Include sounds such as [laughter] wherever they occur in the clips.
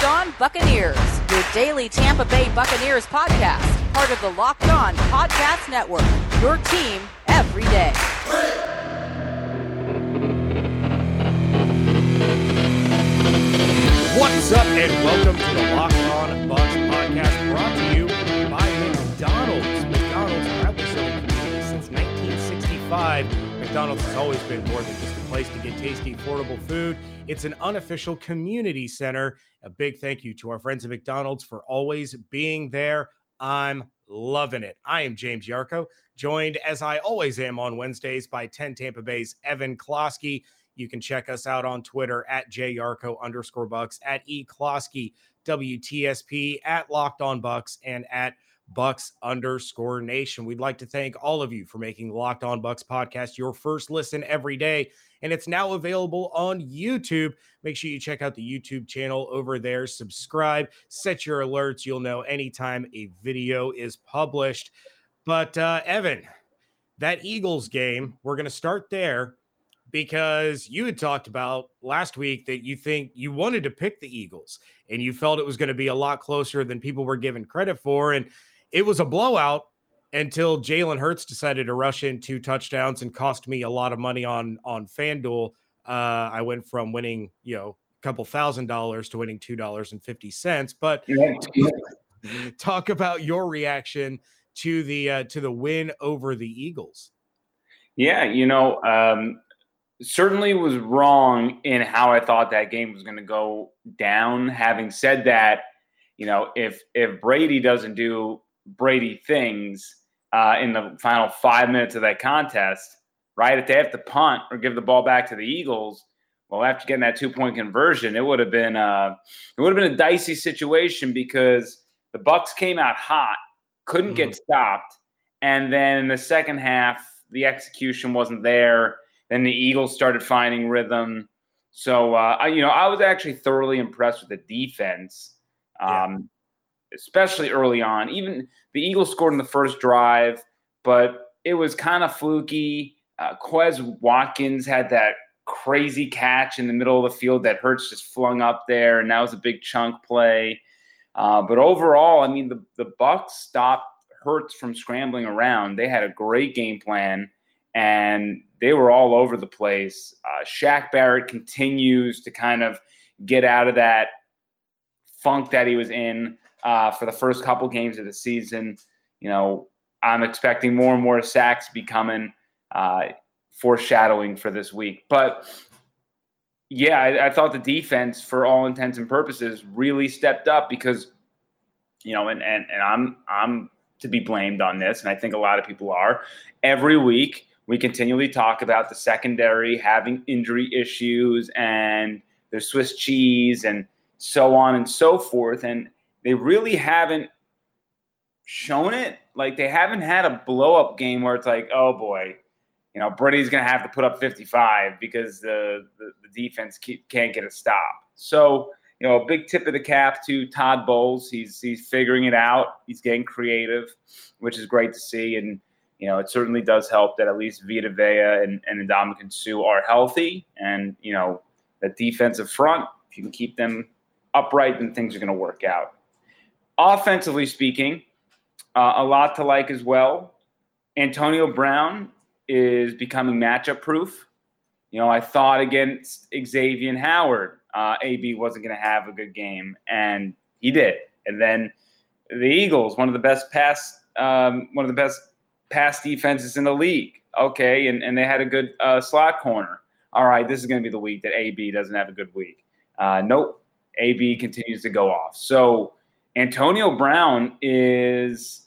Locked On Buccaneers, your daily Tampa Bay Buccaneers podcast, part of the Locked On Podcast Network. Your team every day. What's up, and welcome to the Locked On Bucks podcast, brought to you by McDonald's. McDonald's proudly serving communities since 1965. McDonald's has always been more than just place to get tasty, affordable food. It's an unofficial community center. A big thank you to our friends at McDonald's for always being there. I'm loving it. I am James Yarcho, joined as I always am on Wednesdays by 10 Tampa Bay's Evan Closky. You can check us out on Twitter at jyarcho underscore bucks, at e Closky, WTSP, at Locked On Bucks, and at Bucks underscore nation. We'd like to thank all of you for making Locked On Bucks podcast your first listen every day. And it's now available on YouTube. Make sure you check out the YouTube channel over there, subscribe, set your alerts. You'll know anytime a video is published. But, uh, Evan, that Eagles game, we're going to start there because you had talked about last week that you think you wanted to pick the Eagles and you felt it was going to be a lot closer than people were given credit for. And it was a blowout until Jalen Hurts decided to rush in two touchdowns and cost me a lot of money on on FanDuel. Uh, I went from winning, you know, a couple thousand dollars to winning two dollars and fifty cents. But [laughs] talk about your reaction to the uh, to the win over the Eagles. Yeah, you know, um, certainly was wrong in how I thought that game was going to go down. Having said that, you know, if if Brady doesn't do Brady things uh, in the final five minutes of that contest, right? If they have to punt or give the ball back to the Eagles, well, after getting that two point conversion, it would have been uh, it would have been a dicey situation because the Bucks came out hot, couldn't mm-hmm. get stopped, and then in the second half, the execution wasn't there. Then the Eagles started finding rhythm. So, uh, I, you know, I was actually thoroughly impressed with the defense. Um, especially early on. Even the Eagles scored in the first drive, but it was kind of fluky. Uh, Quez Watkins had that crazy catch in the middle of the field that Hurts just flung up there, and that was a big chunk play. Uh, but overall, I mean, the the Bucks stopped Hurts from scrambling around. They had a great game plan, and they were all over the place. Uh, Shaq Barrett continues to kind of get out of that funk that he was in uh, for the first couple games of the season. You know, I'm expecting more and more sacks becoming uh, foreshadowing for this week. But yeah, I, I, thought the defense, for all intents and purposes, really stepped up because, you know, and and and I'm I'm to be blamed on this, and I think a lot of people are. Every week, we continually talk about the secondary having injury issues and their Swiss cheese and so on and so forth, and they really haven't shown it. Like they haven't had a blow up game where it's like, oh boy, you know, Brady's going to have to put up 55 because the, the, the defense keep, can't get a stop. So, you know, a big tip of the cap to Todd Bowles. He's he's figuring it out. He's getting creative, which is great to see. And you know, it certainly does help that at least Vita Vea and and Ndamukong Suh are healthy. And you know, the defensive front, if you can keep them upright, then things are going to work out. Offensively speaking, uh, a lot to like as well. Antonio Brown is becoming matchup proof. You know, I thought against Xavier Howard, uh, AB wasn't going to have a good game, and he did. And then the Eagles, one of the best pass, um, one of the best pass defenses in the league. Okay, and, and they had a good uh, slot corner. All right, this is going to be the week that AB doesn't have a good week. Uh, nope, AB continues to go off. So Antonio Brown is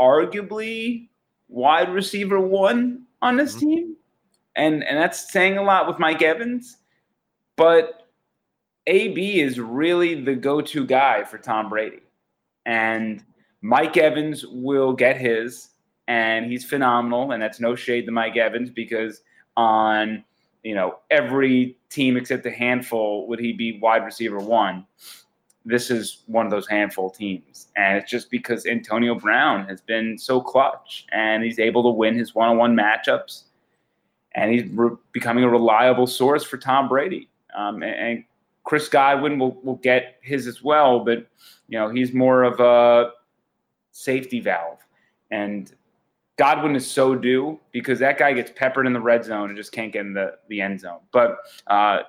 arguably wide receiver one on this mm-hmm. team. And and that's saying a lot with Mike Evans. But AB is really the go-to guy for Tom Brady. And Mike Evans will get his, and he's phenomenal. And that's no shade to Mike Evans because on you know every team except a handful would he be wide receiver one this is one of those handful teams. And it's just because Antonio Brown has been so clutch and he's able to win his one on one matchups. And he's re- becoming a reliable source for Tom Brady. Um, and, and, Chris Godwin will, will get his as well, but you know he's more of a safety valve, and Godwin is so due because that guy gets peppered in the red zone and just can't get in the, the end zone. But uh,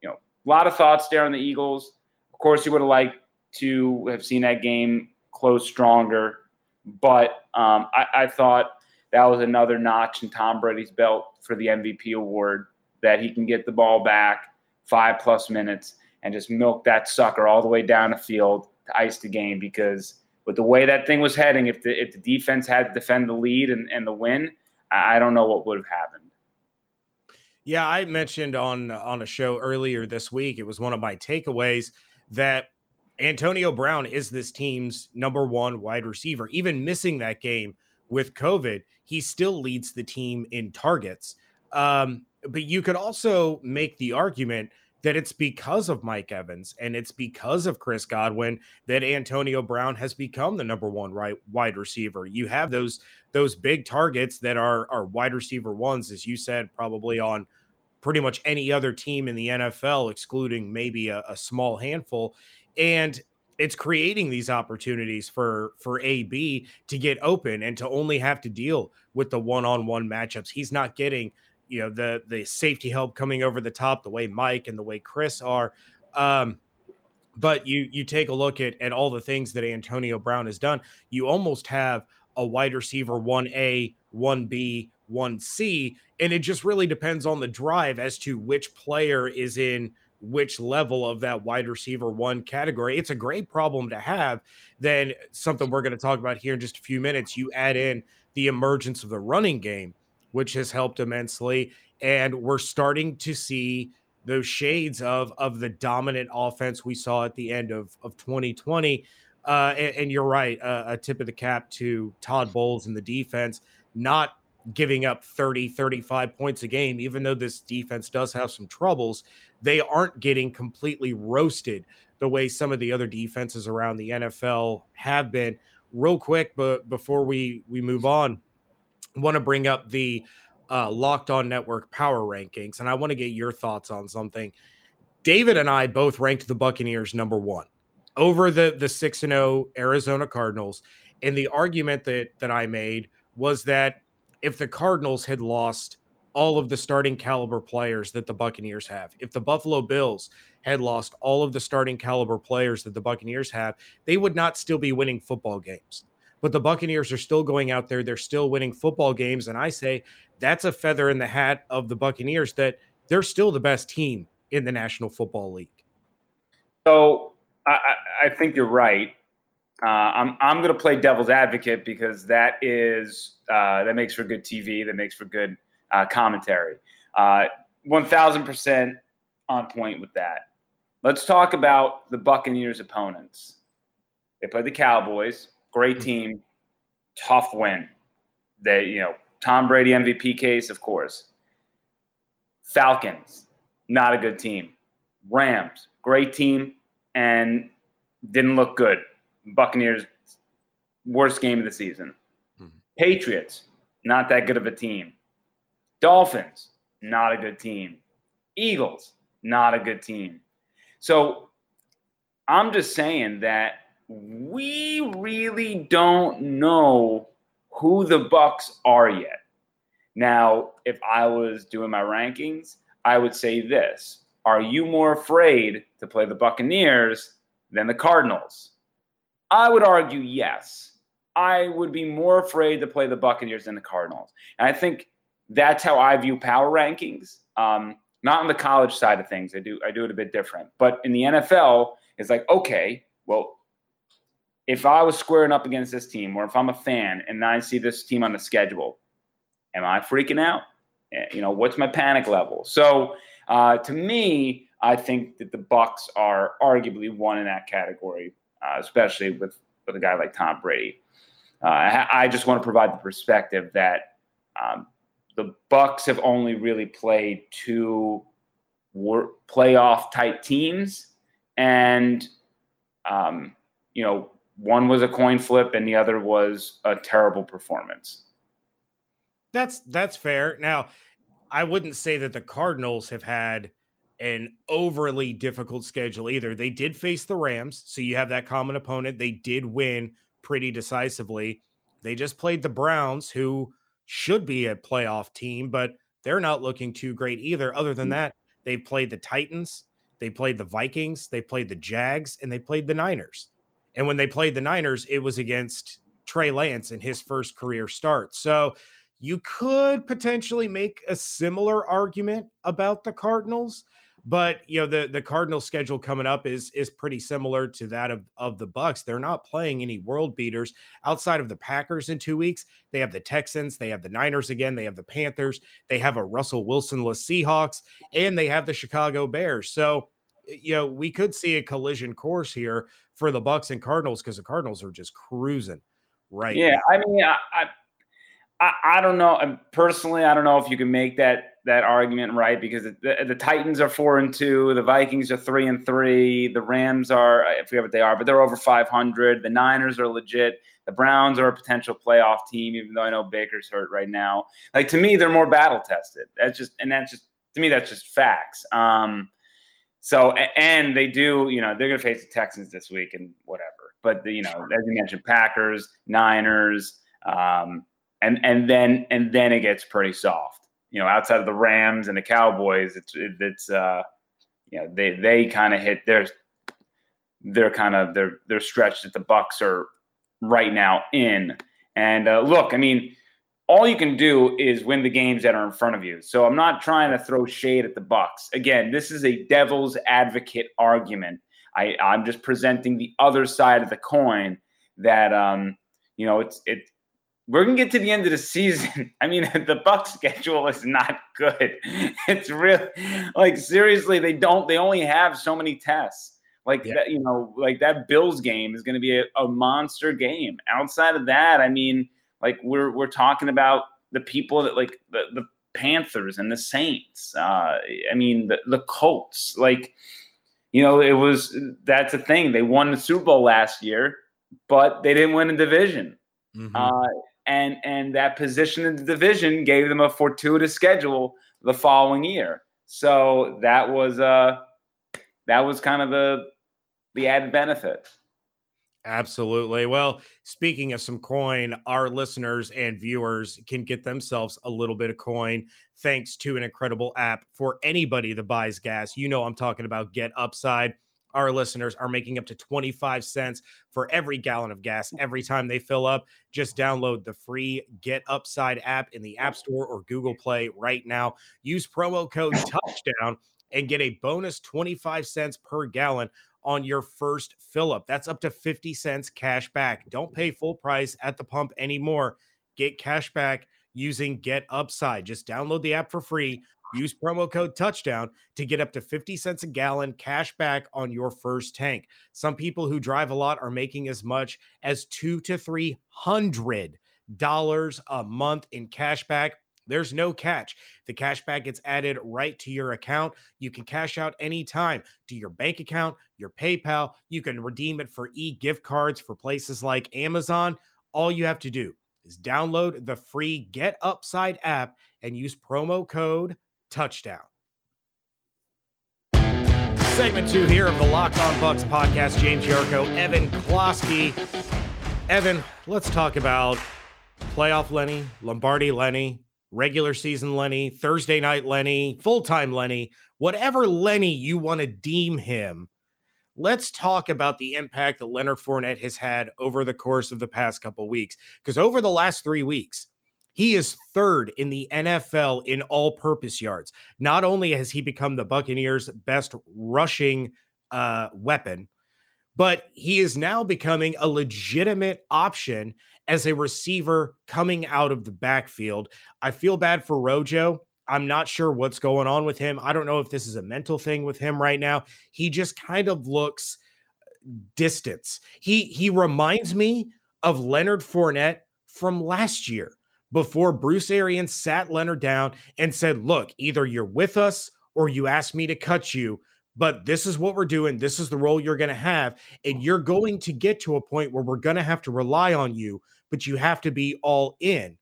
you know, a lot of thoughts there on the Eagles. Of course, you would have liked to have seen that game close stronger, but um, I, I thought that was another notch in Tom Brady's belt for the MVP award that he can get the ball back five plus minutes and just milk that sucker all the way down the field to ice the game because with the way that thing was heading, if the if the defense had to defend the lead and, and the win, I don't know what would have happened. Yeah, I mentioned on on a show earlier this week. It was one of my takeaways that Antonio Brown is this team's number one wide receiver. Even missing that game with COVID, he still leads the team in targets. Um, but you could also make the argument that it's because of Mike Evans and it's because of Chris Godwin that Antonio Brown has become the number one right wide receiver. You have those those big targets that are are wide receiver ones, as you said, probably on pretty much any other team in the NFL, excluding maybe a, a small handful. And it's creating these opportunities for for AB to get open and to only have to deal with the one-on-one matchups. He's not getting you know the the safety help coming over the top the way Mike and the way Chris are. Um, but you you take a look at at all the things that Antonio Brown has done. You almost have a wide receiver one A, one B, one C, and it just really depends on the drive as to which player is in which level of that wide receiver one category. It's a great problem to have. Then something we're going to talk about here in just a few minutes. You add in the emergence of the running game which has helped immensely. And we're starting to see those shades of of the dominant offense we saw at the end of of 2020. Uh, and, and, you're right, uh, a tip of the cap to Todd Bowles and the defense, not giving up 30, 35 points a game, even though this defense does have some troubles. They aren't getting completely roasted the way some of the other defenses around the NFL have been. Real quick, but before we we move on, I want to bring up the uh, Locked On Network power rankings, and I want to get your thoughts on something. David and I both ranked the Buccaneers number one over the the six and zero oh Arizona Cardinals, and the argument that that I made was that if the Cardinals had lost all of the starting caliber players that the Buccaneers have, if the Buffalo Bills had lost all of the starting caliber players that the Buccaneers have, they would not still be winning football games but the Buccaneers are still going out there. They're still winning football games. And I say that's a feather in the hat of the Buccaneers that they're still the best team in the National Football League. So I, I think you're right. Uh, I'm I'm going to play devil's advocate because that is uh, that makes for good TV. That makes for good uh, commentary. Uh, one thousand percent on point with that. Let's talk about the Buccaneers' opponents. They play the Cowboys great team, tough win. They, you know, Tom Brady MVP case, of course. Falcons, not a good team. Rams, great team, and didn't look good. Buccaneers, worst game of the season. Mm-hmm. Patriots, not that good of a team. Dolphins, not a good team. Eagles, not a good team. So I'm just saying that we really don't know who the Bucks are yet. Now, if I was doing my rankings, I would say this. Are you more afraid to play the Buccaneers than the Cardinals? I would argue yes. I would be more afraid to play the Buccaneers than the Cardinals. And I think that's how I view power rankings. Um, not on the college side of things. I do I do it a bit different. But in the NFL, it's like, okay, well, if I was squaring up against this team, or if I'm a fan and I see this team on the schedule, am I freaking out? Eh, you know, what's my panic level? So uh, to me, I think that the Bucks are arguably one in that category, uh, especially with with a guy like Tom Brady. Uh, I, I, just want to provide the perspective that um, the Bucks have only really played two war- playoff type teams, and um, you know one was a coin flip and the other was a terrible performance. That's that's fair. Now, I wouldn't say that the Cardinals have had an overly difficult schedule either. They did face the Rams, so you have that common opponent. They did win pretty decisively. They just played the Browns, who should be a playoff team, but they're not looking too great either. Other than mm. that, they played the Titans, they played the Vikings, they played the Jags, and they played the Niners. And when they played the Niners, it was against Trey Lance in his first career start. So you could potentially make a similar argument about the Cardinals but you know the the Cardinals schedule coming up is is pretty similar to that of of the Bucks. They're not playing any world beaters outside of the Packers in 2 weeks. They have the Texans, they have the Niners again, they have the Panthers, they have a Russell Wilsonless Seahawks, and they have the Chicago Bears. So you know, we could see a collision course here for the Bucks and Cardinals because the Cardinals are just cruising right. Yeah, now. I mean, I, I I don't know. Personally, I don't know if you can make that that argument right because the, the Titans are four and two, the Vikings are three and three, the Rams are I forget what they are, but they're over five hundred. The Niners are legit. The Browns are a potential playoff team, even though I know Baker's hurt right now. Like to me, they're more battle tested. That's just and that's just to me that's just facts. Um, so and they do, you know, they're going to face the Texans this week and whatever. But the, you know, as you mentioned, Packers, Niners, um, and and then and then it gets pretty soft you know, outside of the Rams and the Cowboys, it's it's uh, you know, they they kind of hit their they're kind of they're they're stretched that the Bucks are right now in. And uh, look, I mean, all you can do is win the games that are in front of you. So I'm not trying to throw shade at the Bucks. Again, this is a devil's advocate argument. I, I'm just presenting the other side of the coin that um, you know, it's it we're gonna get to the end of the season. [laughs] I mean, [laughs] the Buck schedule is not good. [laughs] It's real, like seriously, they don't. They only have so many tests. Like yeah. that, you know, like that Bills game is going to be a, a, monster game. Outside of that, I mean, like we're we're talking about the people that like the, the Panthers and the Saints. Uh, I mean, the the Colts. Like, you know, it was that's a thing. They won the Super Bowl last year, but they didn't win a division. Mm-hmm. Uh, and and that position in the division gave them a fortuitous schedule the following year. So that was uh that was kind of the the added benefit. Absolutely. Well, speaking of some coin, our listeners and viewers can get themselves a little bit of coin thanks to an incredible app for anybody that buys gas. You know, I'm talking about Get Upside our listeners are making up to 25 cents for every gallon of gas mm. every time they fill up. Just download the free Get Upside app in the App Store or Google Play right now. Use promo code [laughs] touchdown and get a bonus 25 cents per gallon on your first fill up. That's up to 50 cents cash back. Don't pay full price at the pump anymore. Get cash back using Get Upside. Just download the app for free. Use promo code touchdown to get up to 50 cents a gallon cash back on your first tank. Some people who drive a lot are making as much as two to three hundred dollars a month in cash back. There's no catch. The cash back gets added right to your account. You can cash out anytime to your bank account, your PayPal. You can redeem it for e gift cards for places like Amazon. All you have to do is download the free Get Upside app and use promo code touchdown. Segment two here of the Locked On Bucs podcast. James Yarcho, Evan Closky. Evan, let's talk about playoff Lenny, Lombardi Lenny, regular season Lenny, Thursday night Lenny, full time Lenny, whatever Lenny you want to deem him. Let's talk about the impact that Leonard Fournette has had over the course of the past couple weeks. Because over the last three weeks, he is third in the NFL in all purpose yards. Not only has he become the Buccaneers' best rushing uh, weapon, but he is now becoming a legitimate option as a receiver coming out of the backfield. I feel bad for Rojo. I'm not sure what's going on with him. I don't know if this is a mental thing with him right now. He just kind of looks distance. He he reminds me of Leonard Fournette from last year before Bruce Arians sat Leonard down and said, Look, either you're with us or you ask me to cut you, but this is what we're doing. This is the role you're going to have. And you're going to get to a point where we're going to have to rely on you, but you have to be all in.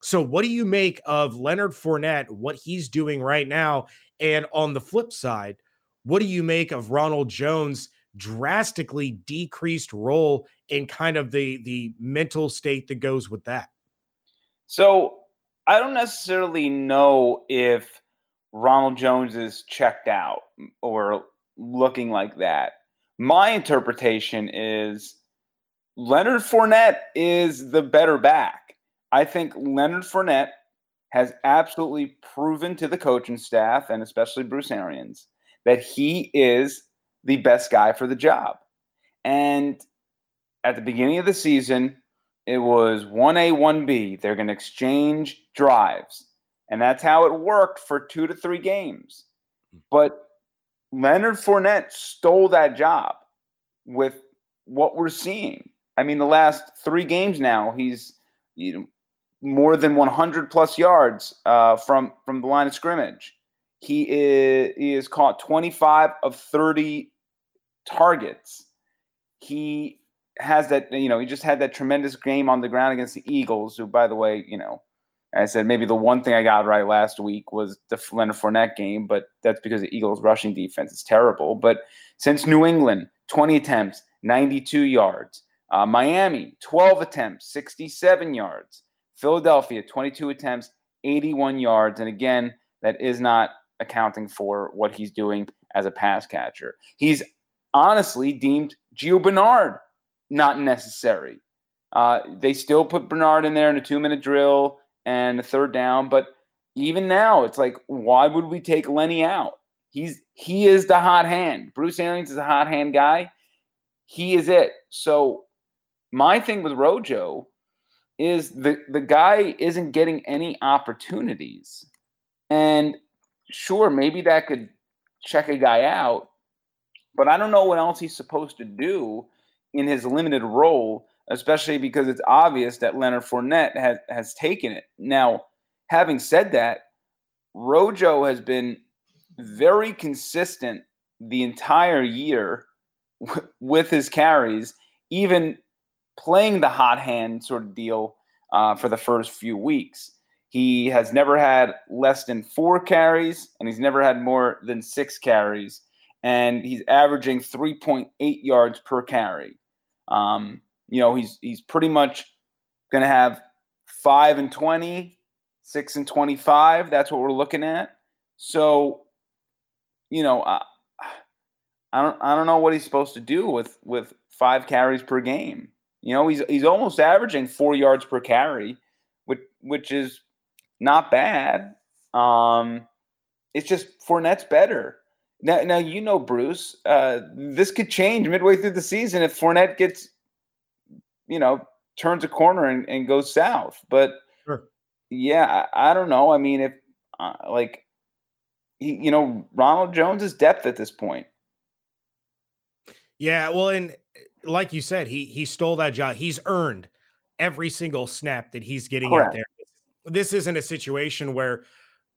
So, what do you make of Leonard Fournette, what he's doing right now, And on the flip side, what do you make of Ronald Jones' drastically decreased role and kind of the the mental state that goes with that? So I don't necessarily know if Ronald Jones is checked out or looking like that. My interpretation is Leonard Fournette is the better back. I think Leonard Fournette has absolutely proven to the coaching staff and especially Bruce Arians that he is the best guy for the job. And at the beginning of the season, it was 1A, 1B. They're going to exchange drives. And that's how it worked for two to three games. But Leonard Fournette stole that job with what we're seeing. I mean, the last three games now, he's you know more than 100 plus yards uh, from from the line of scrimmage. He is he is caught 25 of 30 targets. He has that you know he just had that tremendous game on the ground against the Eagles, who by the way you know I said maybe the one thing I got right last week was the Leonard Fournette game, but that's because the Eagles' rushing defense is terrible. But since New England, 20 attempts, 92 yards. Uh, Miami, 12 attempts, 67 yards. Philadelphia, 22 attempts, 81 yards. And again, that is not accounting for what he's doing as a pass catcher. He's honestly deemed Gio Bernard not necessary. Uh, they still put Bernard in there in a two minute drill and a third down. But even now, it's like, why would we take Lenny out? He's he is the hot hand. Bruce Arians is a hot hand guy. He is it. So my thing with Rojo is the the guy isn't getting any opportunities. And sure, maybe that could check a guy out, but I don't know what else he's supposed to do in his limited role especially because it's obvious that Leonard Fournette has, has taken it. Now, having said that, Rojo has been very consistent the entire year with his carries, even playing the hot hand sort of deal uh, for the first few weeks. He has never had less than four carries, and he's never had more than six carries, and he's averaging 3.8 yards per carry. Um, you know, he's he's pretty much going to have five and 20, six and 25. That's what we're looking at. So, you know, I, I don't I don't know what he's supposed to do with with five carries per game. You know, he's he's almost averaging four yards per carry, which which is not bad. Um, it's just Fournette's better. Now, now you know, Bruce, uh, this could change midway through the season if Fournette gets you know, turns a corner and, and goes south. But sure. yeah, I, I, don't know. I mean, if uh, like, he, you know, Ronald Jones is depth at this point. Yeah, well, and like you said, he he stole that job. He's earned every single snap that he's getting Correct. out there. This isn't a situation where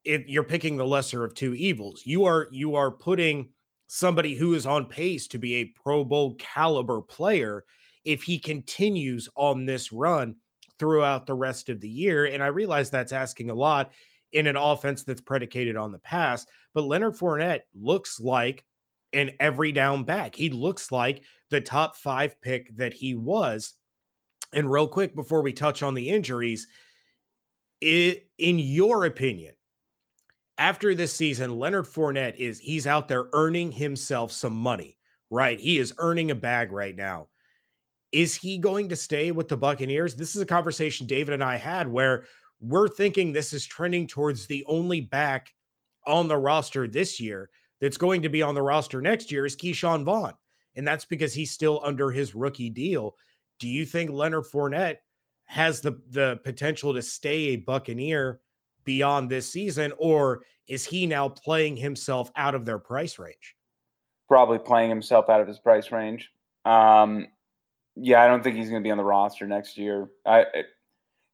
if you're picking the lesser of two evils. You are you are putting somebody who is on pace to be a Pro Bowl caliber player if he continues on this run throughout the rest of the year. And I realize that's asking a lot in an offense that's predicated on the pass, but Leonard Fournette looks like an every down back. He looks like the top five pick that he was. And real quick, before we touch on the injuries, it, in your opinion, after this season, Leonard Fournette is he's out there earning himself some money, right? He is earning a bag right now. Is he going to stay with the Buccaneers? This is a conversation David and I had where we're thinking this is trending towards the only back on the roster this year that's going to be on the roster next year is Ke'Shawn Vaughn. And that's because he's still under his rookie deal. Do you think Leonard Fournette has the, the potential to stay a Buccaneer beyond this season, or is he now playing himself out of their price range? Probably playing himself out of his price range. Um, yeah, I don't think he's going to be on the roster next year. I, it,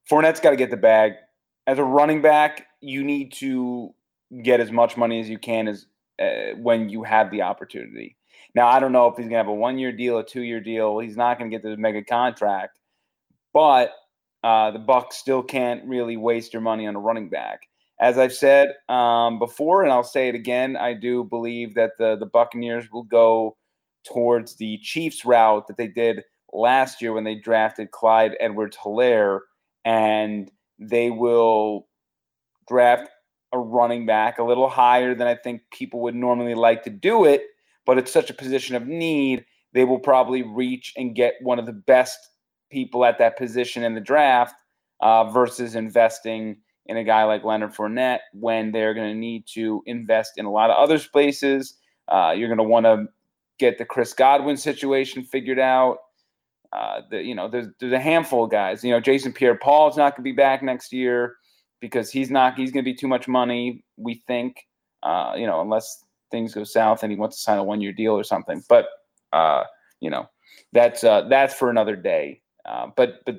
Fournette's got to get the bag. As a running back, you need to get as much money as you can as uh, when you have the opportunity. Now, I don't know if he's going to have a one-year deal, a two-year deal. He's not going to get the mega contract, but uh, the Bucs still can't really waste your money on a running back. as I've said um, before, and I'll say it again, I do believe that the the Buccaneers will go towards the Chiefs route that they did last year when they drafted Clyde Edwards Helaire, and they will draft a running back a little higher than I think people would normally like to do it, but it's such a position of need. They will probably reach and get one of the best people at that position in the draft uh, versus investing in a guy like Leonard Fournette when they're going to need to invest in a lot of other places. Uh, you're going to want to get the Chris Godwin situation figured out. Uh, the, you know, there's, there's a handful of guys. You know, Jason Pierre-Paul is not going to be back next year because he's not. He's going to be too much money. We think. Uh, you know, unless things go south and he wants to sign a one-year deal or something. But uh, you know, that's uh, that's for another day. Uh, but but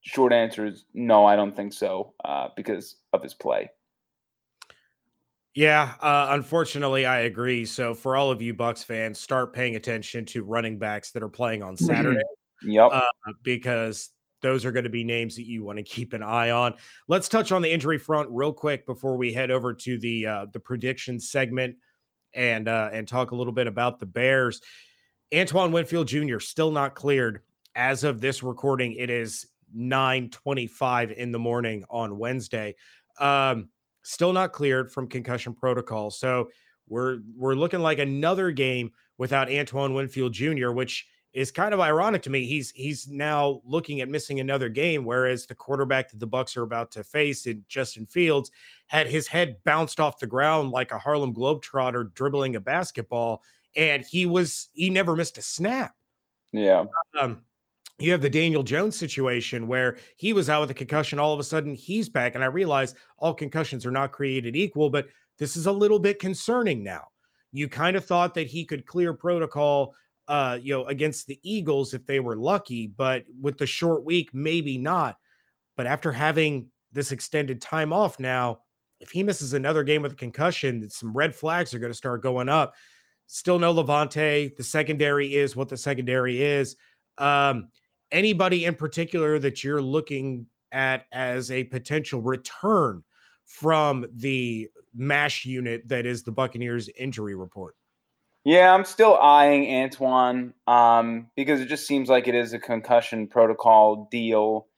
short answer is no, I don't think so uh, because of his play. Yeah, uh, unfortunately, I agree. So for all of you Bucks fans, start paying attention to running backs that are playing on Saturday. Yep. Uh, because those are going to be names that you want to keep an eye on. Let's touch on the injury front real quick before we head over to the uh, the prediction segment and uh, and talk a little bit about the Bears. Antoine Winfield Jr. still not cleared as of this recording. It is 9:25 in the morning on Wednesday. Um, still not cleared from concussion protocol. So we're we're looking like another game without Antoine Winfield Jr., which is kind of ironic to me. He's he's now looking at missing another game, whereas the quarterback that the Bucks are about to face in Justin Fields had his head bounced off the ground like a Harlem Globetrotter dribbling a basketball, and he was he never missed a snap. Yeah. Um, you have the Daniel Jones situation where he was out with a concussion. All of a sudden, he's back. And I realize all concussions are not created equal, but this is a little bit concerning now. You kind of thought that he could clear protocol, uh, you know, against the Eagles if they were lucky, but with the short week, maybe not. But after having this extended time off now, if he misses another game with a concussion, some red flags are going to start going up. Still no Levante. The secondary is what the secondary is. Um, anybody in particular that you're looking at as a potential return from the mash unit that is the Buccaneers injury report? Yeah, I'm still eyeing Antoine um, because it just seems like it is a concussion protocol deal.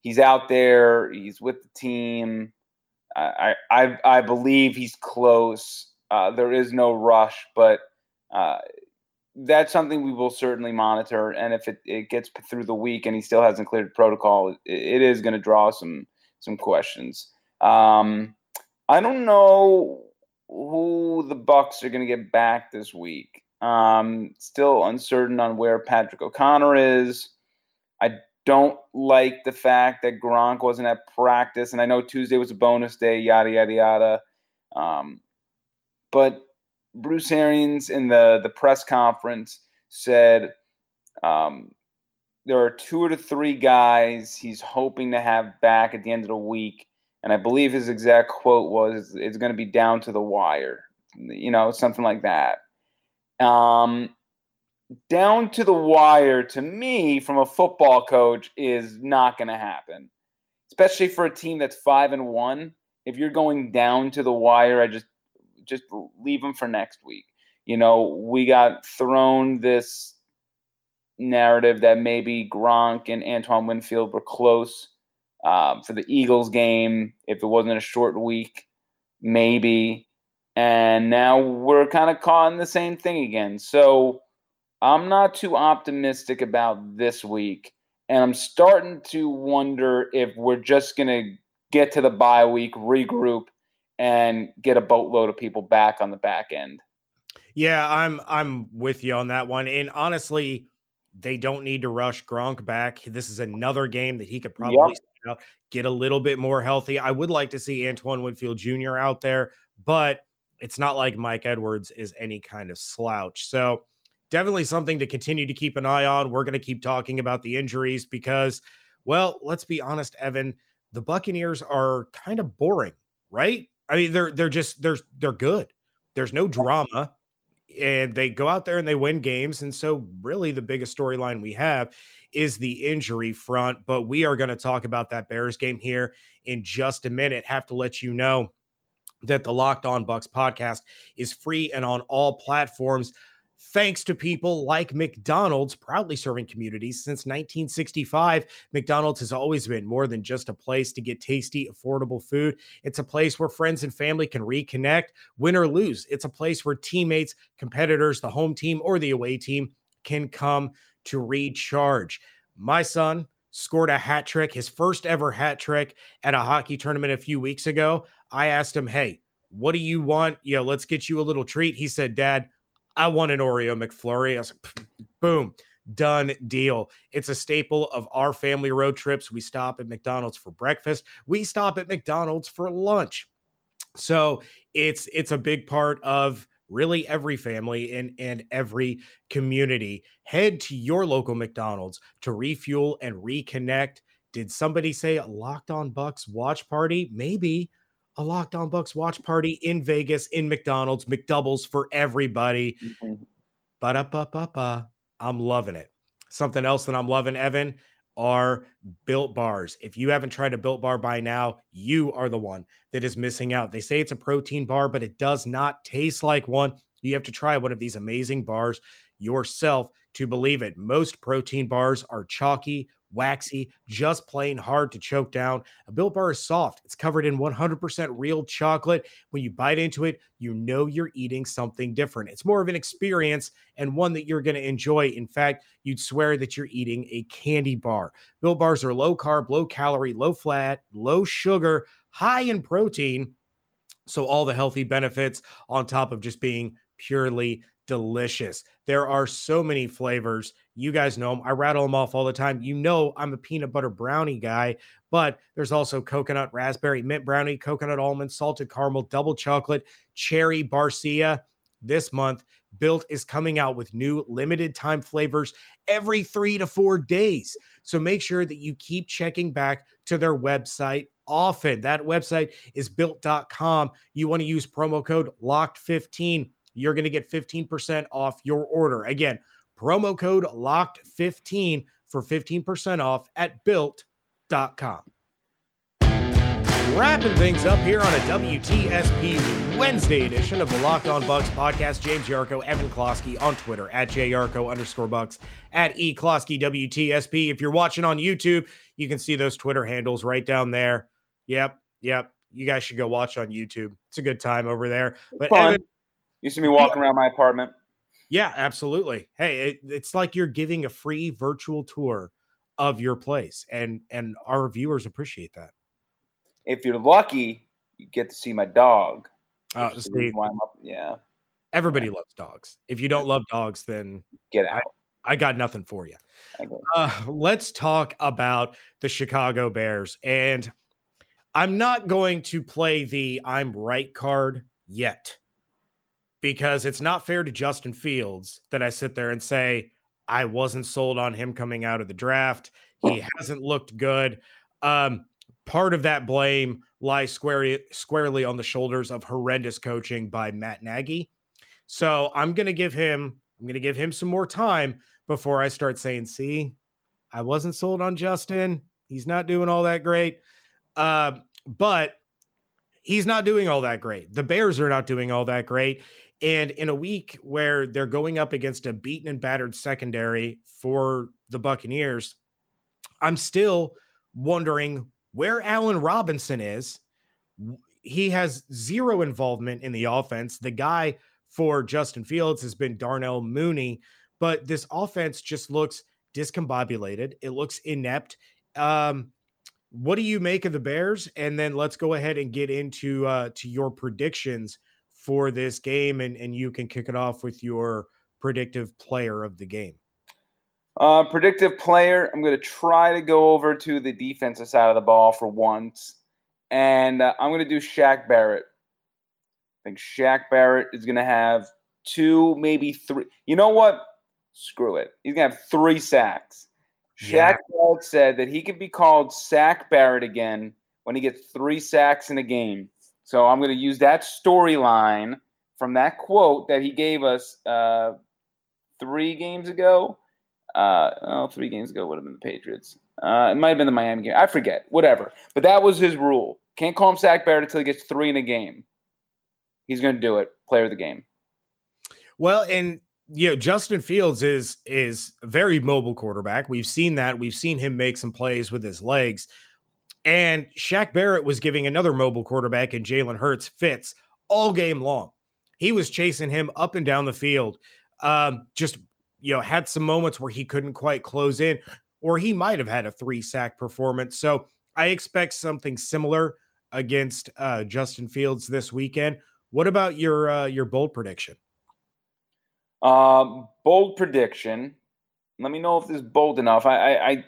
He's out there, he's with the team. I I, I believe he's close. Uh, there is no rush, but uh, that's something we will certainly monitor. And if it, it gets through the week and he still hasn't cleared protocol, it, it is going to draw some some questions. Um, I don't know who the Bucks are going to get back this week. Um, still uncertain on where Patrick O'Connor is. I don't like the fact that Gronk wasn't at practice, and I know Tuesday was a bonus day. Yada yada yada. Um, but Bruce Arians in the the press conference said um, there are two or three guys he's hoping to have back at the end of the week, and I believe his exact quote was, "It's going to be down to the wire," you know, something like that. Um, down to the wire to me, from a football coach, is not going to happen, especially for a team that's five and one. If you're going down to the wire, I just just leave them for next week. You know, we got thrown this narrative that maybe Gronk and Antoine Winfield were close um, for the Eagles game. If it wasn't a short week, maybe. And now we're kind of caught in the same thing again. So I'm not too optimistic about this week. And I'm starting to wonder if we're just going to get to the bye week, regroup, and get a boatload of people back on the back end. Yeah, I'm I'm with you on that one. And honestly, they don't need to rush Gronk back. This is another game that he could probably yep. get a little bit more healthy. I would like to see Antoine Winfield Jr. out there, but it's not like Mike Edwards is any kind of slouch. So definitely something to continue to keep an eye on. We're going to keep talking about the injuries because, well, let's be honest, Evan, the Buccaneers are kind of boring, right? I mean, they're they're just they're they're good. There's no drama, and they go out there and they win games. And so, really, the biggest storyline we have is the injury front. But we are going to talk about that Bears game here in just a minute. Have to let you know that the Locked On Bucks podcast is free and on all platforms. Thanks to people like McDonald's, proudly serving communities since 1965. McDonald's has always been more than just a place to get tasty, affordable food. It's a place where friends and family can reconnect, win or lose. It's a place where teammates, competitors, the home team, or the away team can come to recharge. My son scored a hat trick, his first ever hat trick at a hockey tournament a few weeks ago. I asked him, Hey, what do you want? You know, let's get you a little treat. He said, Dad, I want an Oreo McFlurry. I was like, boom, done deal. It's a staple of our family road trips. We stop at McDonald's for breakfast. We stop at McDonald's for lunch. So it's it's a big part of really every family and, and every community. Head to your local McDonald's to refuel and reconnect. Did somebody say a locked on Bucks watch party? Maybe a locked on Bucs watch party in Vegas in McDonald's, McDoubles for everybody. But up, up, up, uh, I'm loving it. Something else that I'm loving, Evan, are built bars. If you haven't tried a built bar by now, you are the one that is missing out. They say it's a protein bar, but it does not taste like one. You have to try one of these amazing bars yourself to believe it. Most protein bars are chalky waxy, just plain hard to choke down. A Built Bar is soft. It's covered in 100% real chocolate. When you bite into it, you know you're eating something different. It's more of an experience and one that you're going to enjoy. In fact, you'd swear that you're eating a candy bar. Built Bars are low carb, low calorie, low fat, low sugar, high in protein. So, all the healthy benefits on top of just being purely delicious. There are so many flavors. You guys know them. I rattle them off all the time. You know, I'm a peanut butter brownie guy, but there's also coconut, raspberry, mint brownie, coconut almond, salted caramel, double chocolate, cherry barcia. This month, Built is coming out with new limited time flavors every three to four days. So make sure that you keep checking back to their website often. That website is built.com. You want to use promo code LOCKED15 you're going to get 15% off your order. Again, promo code locked15 for 15% off at built.com. Wrapping things up here on a WTSP Wednesday edition of the Locked On Bucks podcast. James Yarcho, Evan Closky on Twitter at JYarcho underscore bucks at E Closky WTSP. If you're watching on YouTube, you can see those Twitter handles right down there. Yep, yep. You guys should go watch on YouTube. It's a good time over there. But Evan, Used to be walking around my apartment. Yeah, absolutely. Hey, it, it's like you're giving a free virtual tour of your place, and and our viewers appreciate that. If you're lucky, you get to see my dog. Uh, see, yeah. Everybody yeah. loves dogs. If you don't love dogs, then get out. I, I got nothing for you. Uh, let's talk about the Chicago Bears. And I'm not going to play the I'm right card yet because it's not fair to Justin Fields that I sit there and say I wasn't sold on him coming out of the draft. He hasn't looked good. Um, part of that blame lies squarely, squarely on the shoulders of horrendous coaching by Matt Nagy. So I'm going to give him I'm going to give him some more time before I start saying, "See, I wasn't sold on Justin. He's not doing all that great." Uh, but he's not doing all that great. The Bears are not doing all that great. And in a week where they're going up against a beaten and battered secondary for the Buccaneers, I'm still wondering where Allen Robinson is. He has zero involvement in the offense. The guy for Justin Fields has been Darnell Mooney, but this offense just looks discombobulated. It looks inept. Um, what do you make of the Bears? And then let's go ahead and get into uh, to your predictions for this game, and, and you can kick it off with your predictive player of the game. Uh, predictive player, I'm going to try to go over to the defensive side of the ball for once, and uh, I'm going to do Shaq Barrett. I think Shaq Barrett is going to have two, maybe three. You know what? Screw it. He's going to have three sacks. Shaq yeah. Barrett said that he could be called Sack Barrett again when he gets three sacks in a game. So I'm going to use that storyline from that quote that he gave us uh, three games ago. Uh, oh, three games ago would have been the Patriots. Uh, it might have been the Miami game. I forget. Whatever. But that was his rule. Can't call him Sack Barrett until he gets three in a game. he's going to do it. Player of the game. Well, and you know, Justin Fields is is a very mobile quarterback. We've seen that. We've seen him make some plays with his legs. And Shaq Barrett was giving another mobile quarterback and Jalen Hurts fits all game long. He was chasing him up and down the field. Um, just you know, had some moments where he couldn't quite close in, or he might have had a three sack performance. So I expect something similar against uh, Justin Fields this weekend. What about your uh, your bold prediction? Um, bold prediction. Let me know if this is bold enough. I, I, I,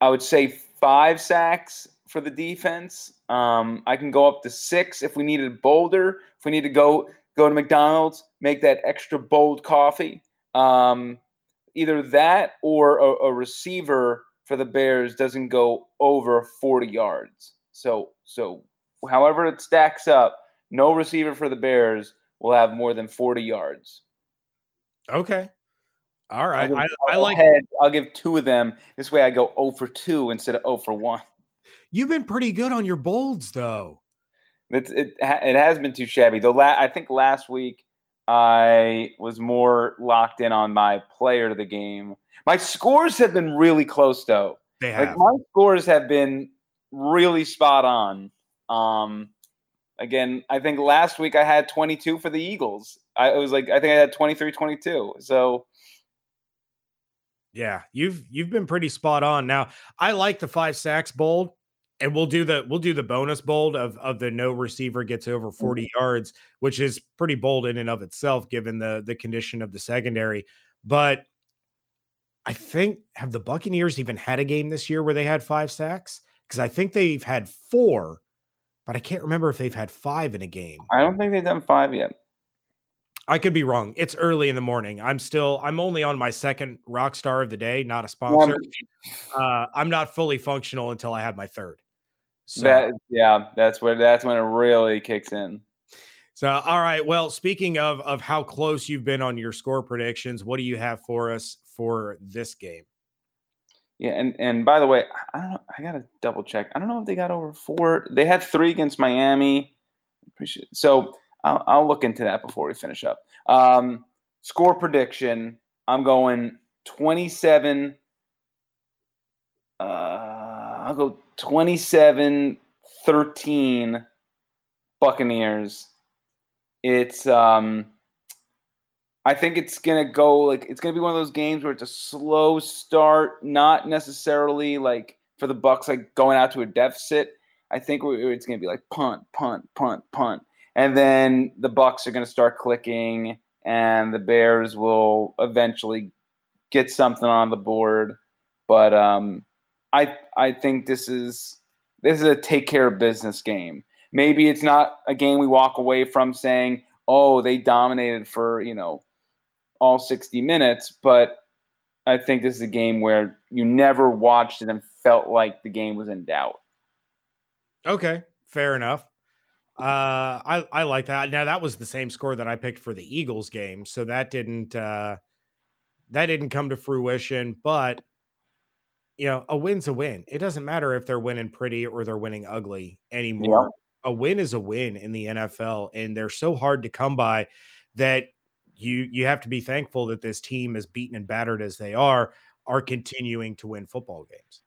I would say five sacks for the defense. Um, I can go up to six if we needed bolder. If we need to go go to McDonald's, make that extra bold coffee. Um, either that or a, a receiver for the Bears doesn't go over 40 yards. So so however it stacks up, no receiver for the Bears will have more than 40 yards. Okay. All right. I'll, I, I like head, I'll give two of them. This way I go 0 for 2 instead of 0 for 1. You've been pretty good on your bolds though. It's, it it has been too shabby. Though la- I think last week I was more locked in on my player of the game. My scores have been really close though. They have. Like my scores have been really spot on. Um, again, I think last week I had 22 for the Eagles. I it was like I think I had 23 22. So yeah, you've you've been pretty spot on. Now, I like the 5 sacks bold and we'll do the we'll do the bonus bold of of the no receiver gets over Mm-hmm. 40 yards, which is pretty bold in and of itself given the the condition of the secondary. But I think have the Buccaneers even had a game this year where they had 5 sacks? Cuz I think they've had 4, but I can't remember if they've had 5 in a game. I don't think they've done five yet. I could be wrong. It's early in the morning. I'm still I'm only on my second rock star of the day, not a sponsor. Uh, I'm not fully functional until I have my third. So, That yeah, that's where that's when it really kicks in. so all right. Well, speaking of of how close you've been on your score predictions, what do you have for us for this game? Yeah, and and by the way, I don't know. I gotta double check. I don't know if they got over four. They had three against Miami. Appreciate so. I'll, I'll look into that before we finish up. Um, score prediction. I'm going 27. Uh, I'll go 27 13 Buccaneers. It's um I think it's gonna go like it's gonna be one of those games where it's a slow start, not necessarily like for the Bucks like going out to a deficit. I think it's gonna be like punt, punt, punt, punt, and then the Bucks are gonna start clicking, and the Bears will eventually get something on the board. But um, I I think this is this is a take care of business game. Maybe it's not a game we walk away from saying, "Oh, they dominated for you know all 60 minutes," but I think this is a game where you never watched it and felt like the game was in doubt. Okay, fair enough. Uh, I I like that. Now that was the same score that I picked for the Eagles game, so that didn't uh, that didn't come to fruition. But you know, a win's a win. It doesn't matter if they're winning pretty or they're winning ugly anymore. A win is a win in the NFL, and they're so hard to come by that you you have to be thankful that this team, as beaten and battered as they are, are continuing to win football games.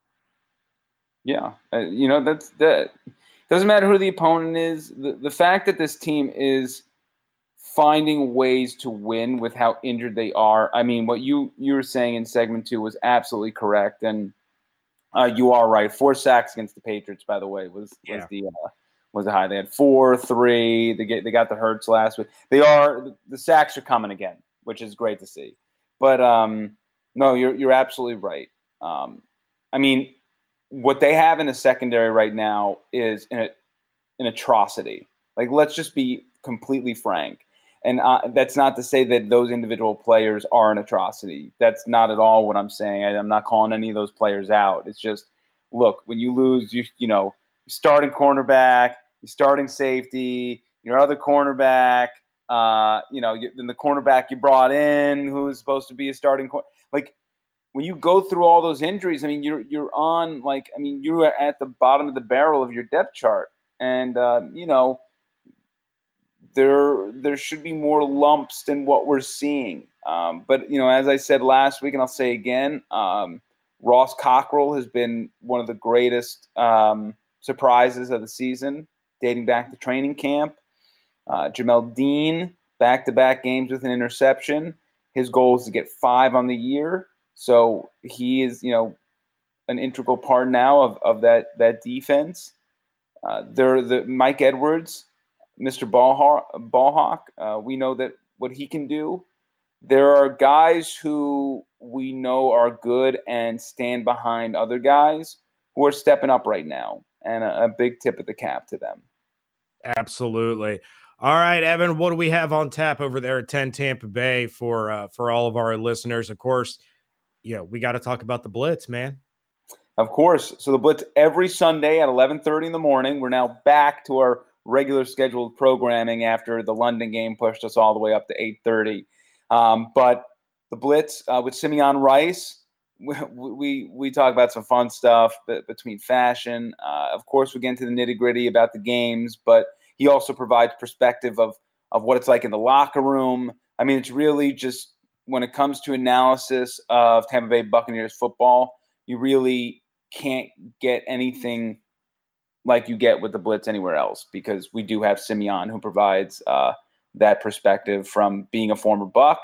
Yeah, uh, you know that's that. Doesn't matter who the opponent is. The the fact that this team is finding ways to win with how injured they are. I mean, what you you were saying in segment two was absolutely correct, and uh, you are right. Four sacks against the Patriots, by the way, was was the uh, was the high. They had four, three. They get they got the hurts last week. They are the sacks are coming again, which is great to see. But um, no, you're you're absolutely right. Um, I mean, what they have in the secondary right now is an, an atrocity. Like, let's just be completely frank. And uh, that's not to say that those individual players are an atrocity. That's not at all what I'm saying. I, I'm not calling any of those players out. It's just, look, when you lose, you you know, starting cornerback, starting safety, your other cornerback, uh, you know, then the cornerback you brought in, who is supposed to be a starting corner, like when you go through all those injuries, I mean, you're you're on like, I mean, you're at the bottom of the barrel of your depth chart, and uh, you know, there there should be more lumps than what we're seeing. Um, but you know, as I said last week, and I'll say again, um, Ross Cockrell has been one of the greatest um, surprises of the season, dating back to training camp. Uh, Jamel Dean, back to back games with an interception. His goal is to get five on the year. So he is, you know, an integral part now of, of that that defense. Uh, there, the Mike Edwards, Mr. Ballhawk. Ballhawk uh, we know that what he can do. There are guys who we know are good and stand behind other guys who are stepping up right now, and a, a big tip of the cap to them. Absolutely. All right, Evan, what do we have on tap over there at 10 Tampa Bay for uh, for all of our listeners? Of course, know, we got to talk about the Blitz, man. Of course. So the Blitz every Sunday at 11:30 in the morning. We're now back to our regular scheduled programming after the London game pushed us all the way up to 8:30. Um, but the Blitz uh, with Simeon Rice, [laughs] we, we, we talk about some fun stuff between fashion. Uh, of course, we get into the nitty gritty about the games, but he also provides perspective of of what it's like in the locker room. I mean, it's really just when it comes to analysis of Tampa Bay Buccaneers football, you really can't get anything like you get with the blitz anywhere else because we do have Simeon who provides uh, that perspective from being a former Buck,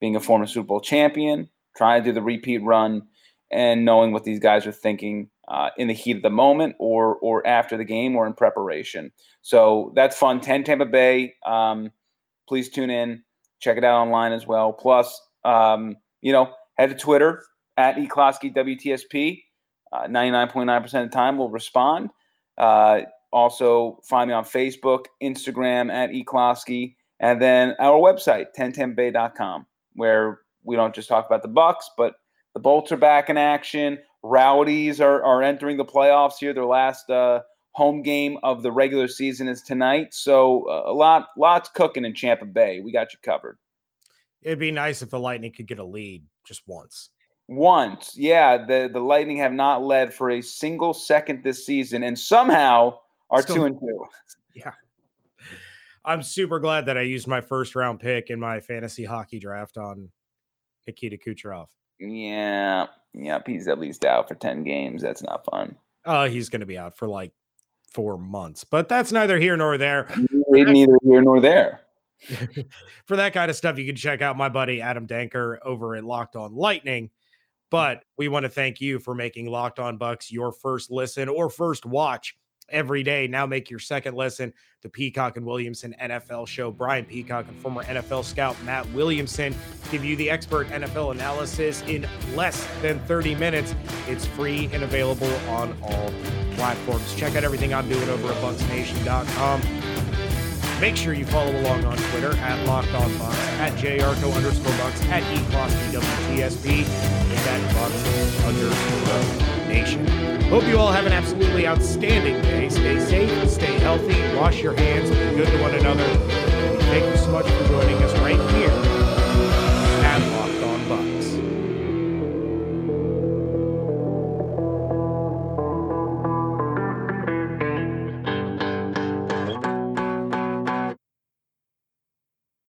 being a former Super Bowl champion, trying to do the repeat run, and knowing what these guys are thinking uh, in the heat of the moment or or after the game or in preparation. So that's fun. 10 Tampa Bay. Um, please tune in. Check it out online as well. Plus, um, you know, head to Twitter at eClosky WTSP. Uh, 99.9% of the time we'll respond. Uh, also, find me on Facebook, Instagram at eClosky, and then our website, 10tampabay.com, where we don't just talk about the Bucks, but the Bolts are back in action. Rowdies are, are entering the playoffs here. Their last uh, home game of the regular season is tonight. So uh, a lot, lots cooking in Tampa Bay. We got you covered. It'd be nice if the Lightning could get a lead just once. Once, yeah. The the Lightning have not led for a single second this season, and somehow are Still, two and [laughs] two. Yeah. I'm super glad that I used my first round pick in my fantasy hockey draft on Nikita Kucherov. Yeah, yeah, he's at least out for ten games. That's not fun. Oh, uh, he's going to be out for like four months, but that's neither here nor there. [laughs] Neither here nor there. for that kind of stuff, you can check out my buddy Adam Danker over at Locked On Lightning. But we want to thank you for making Locked On Bucks your first listen or first watch every day. Now make your second listen. The Peacock and Williamson NFL show. Brian Peacock and former NFL scout Matt Williamson give you the expert NFL analysis in less than 30 minutes. It's free and available on all platforms. Check out everything I'm doing over at bucksnation.com. Make sure you follow along on Twitter at Locked On Bucks, at JRCO underscore Bucks, at ECloskyWTSP, and at Bucks underscore Nation. Hope you all have an absolutely outstanding day. Stay safe, stay healthy, wash your hands, be good to one another. Thank you so much for